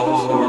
어.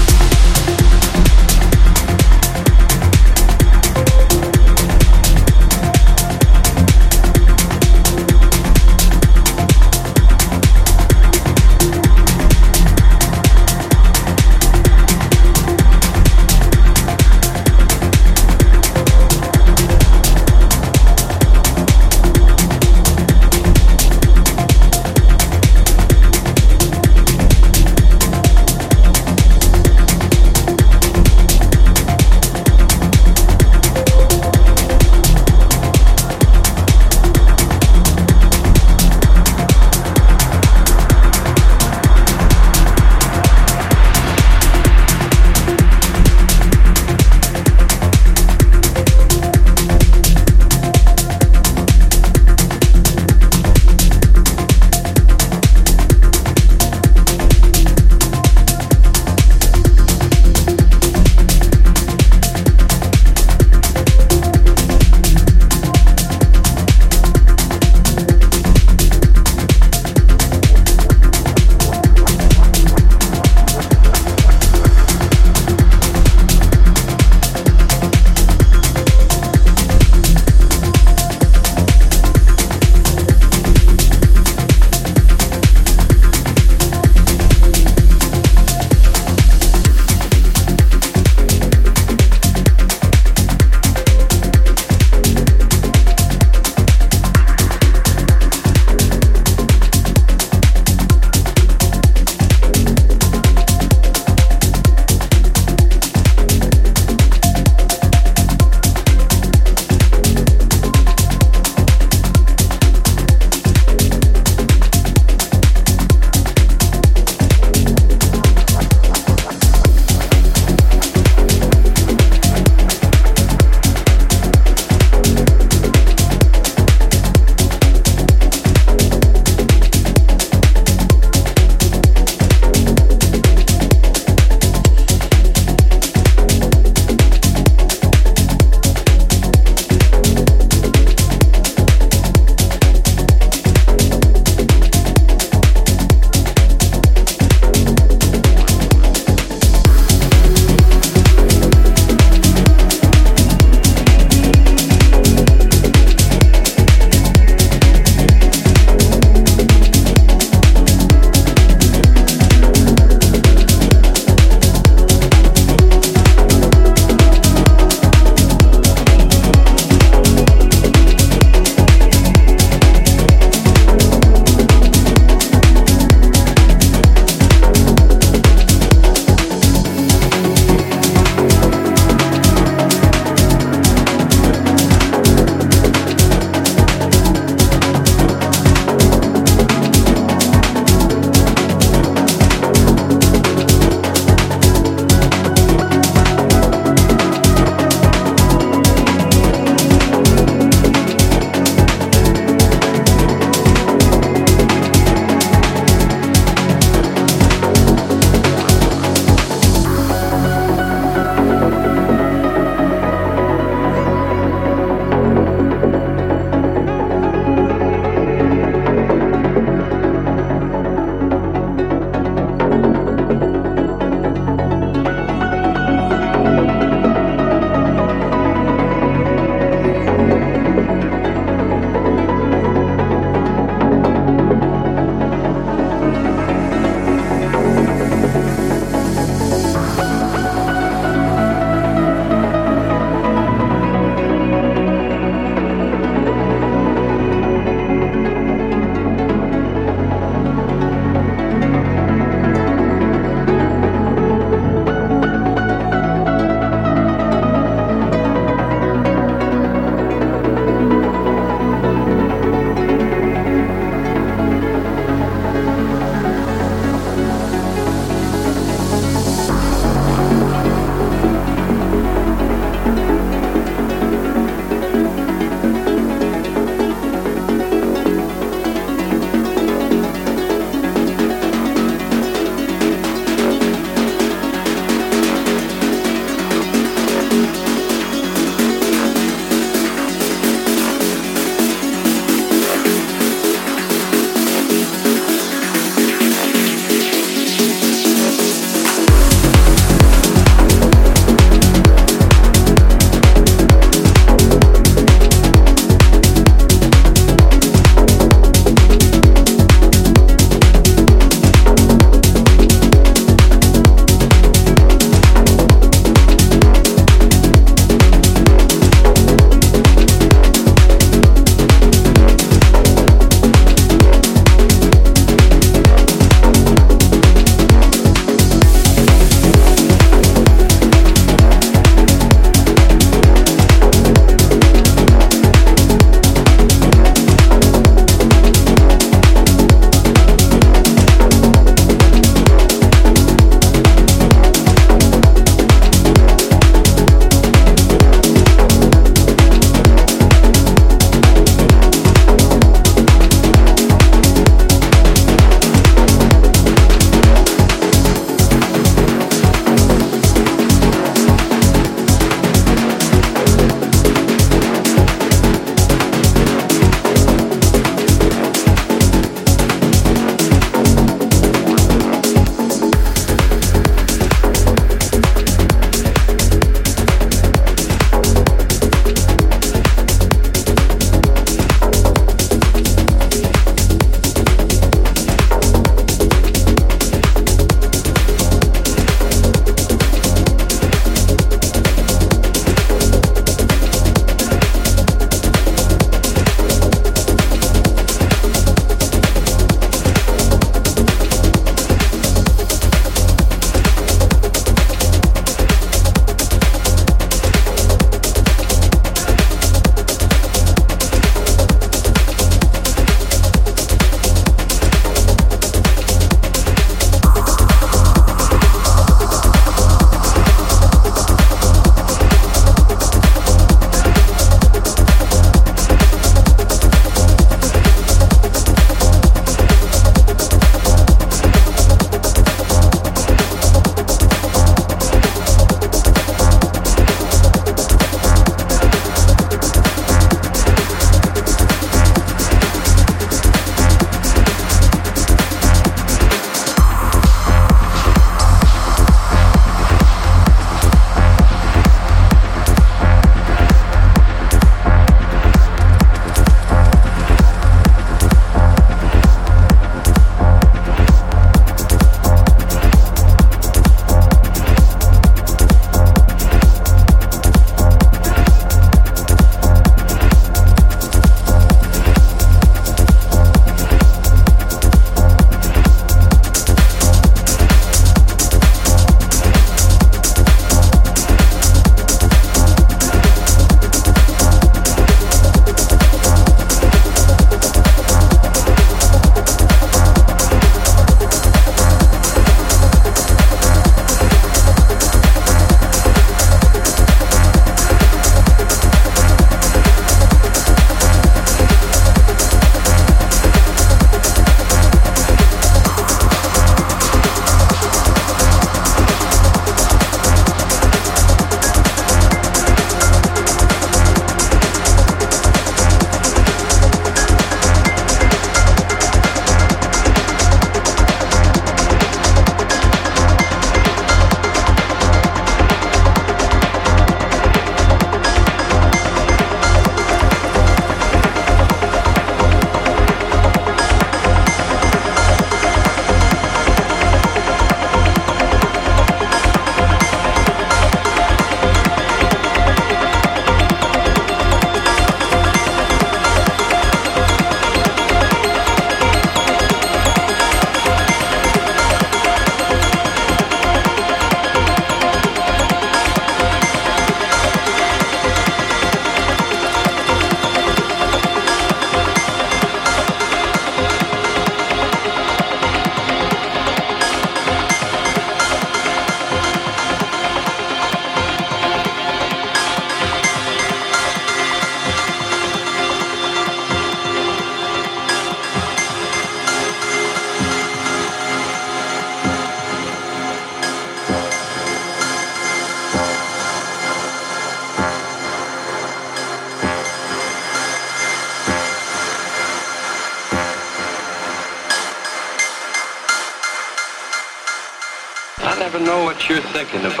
You're thinking about.